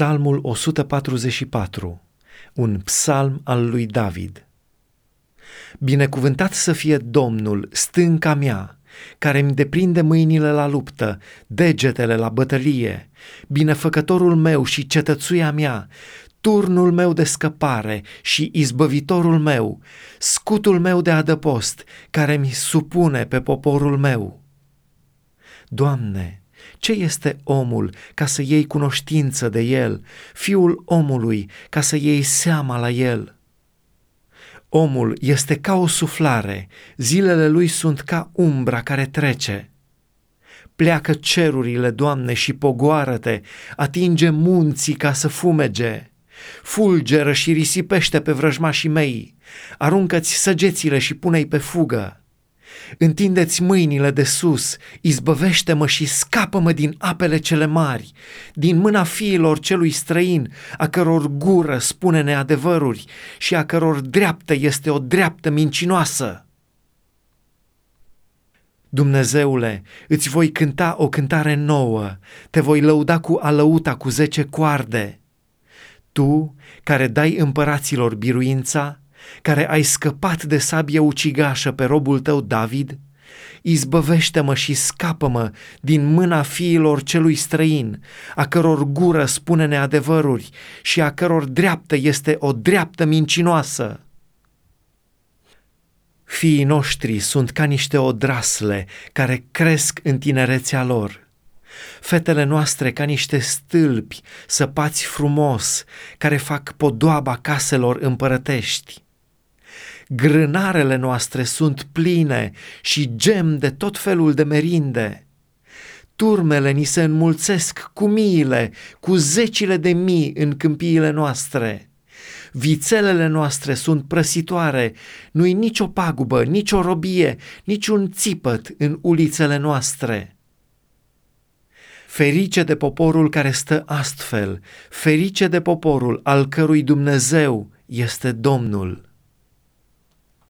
Psalmul 144, un psalm al lui David. Binecuvântat să fie Domnul, stânca mea, care îmi deprinde mâinile la luptă, degetele la bătălie, binefăcătorul meu și cetățuia mea, turnul meu de scăpare și izbăvitorul meu, scutul meu de adăpost, care mi supune pe poporul meu. Doamne, ce este omul ca să iei cunoștință de el, fiul omului ca să iei seama la el? Omul este ca o suflare, zilele lui sunt ca umbra care trece. Pleacă cerurile, Doamne, și pogoară-te, atinge munții ca să fumege. Fulgeră și risipește pe vrăjmașii mei, aruncă-ți săgețile și pune-i pe fugă Întindeți mâinile de sus, izbăvește-mă și scapă-mă din apele cele mari, din mâna fiilor celui străin, a căror gură spune neadevăruri și a căror dreaptă este o dreaptă mincinoasă. Dumnezeule, îți voi cânta o cântare nouă, te voi lăuda cu alăuta cu zece coarde. Tu, care dai împăraților biruința, care ai scăpat de sabie ucigașă pe robul tău David, izbăvește-mă și scapă-mă din mâna fiilor celui străin, a căror gură spune neadevăruri și a căror dreaptă este o dreaptă mincinoasă. Fiii noștri sunt ca niște odrasle care cresc în tinerețea lor. Fetele noastre ca niște stâlpi săpați frumos, care fac podoaba caselor împărătești. Grânarele noastre sunt pline și gem de tot felul de merinde. Turmele ni se înmulțesc cu miile, cu zecile de mii în câmpiile noastre. Vițelele noastre sunt prăsitoare, nu-i nicio pagubă, nicio robie, niciun țipăt în ulițele noastre. Ferice de poporul care stă astfel, ferice de poporul al cărui Dumnezeu este Domnul.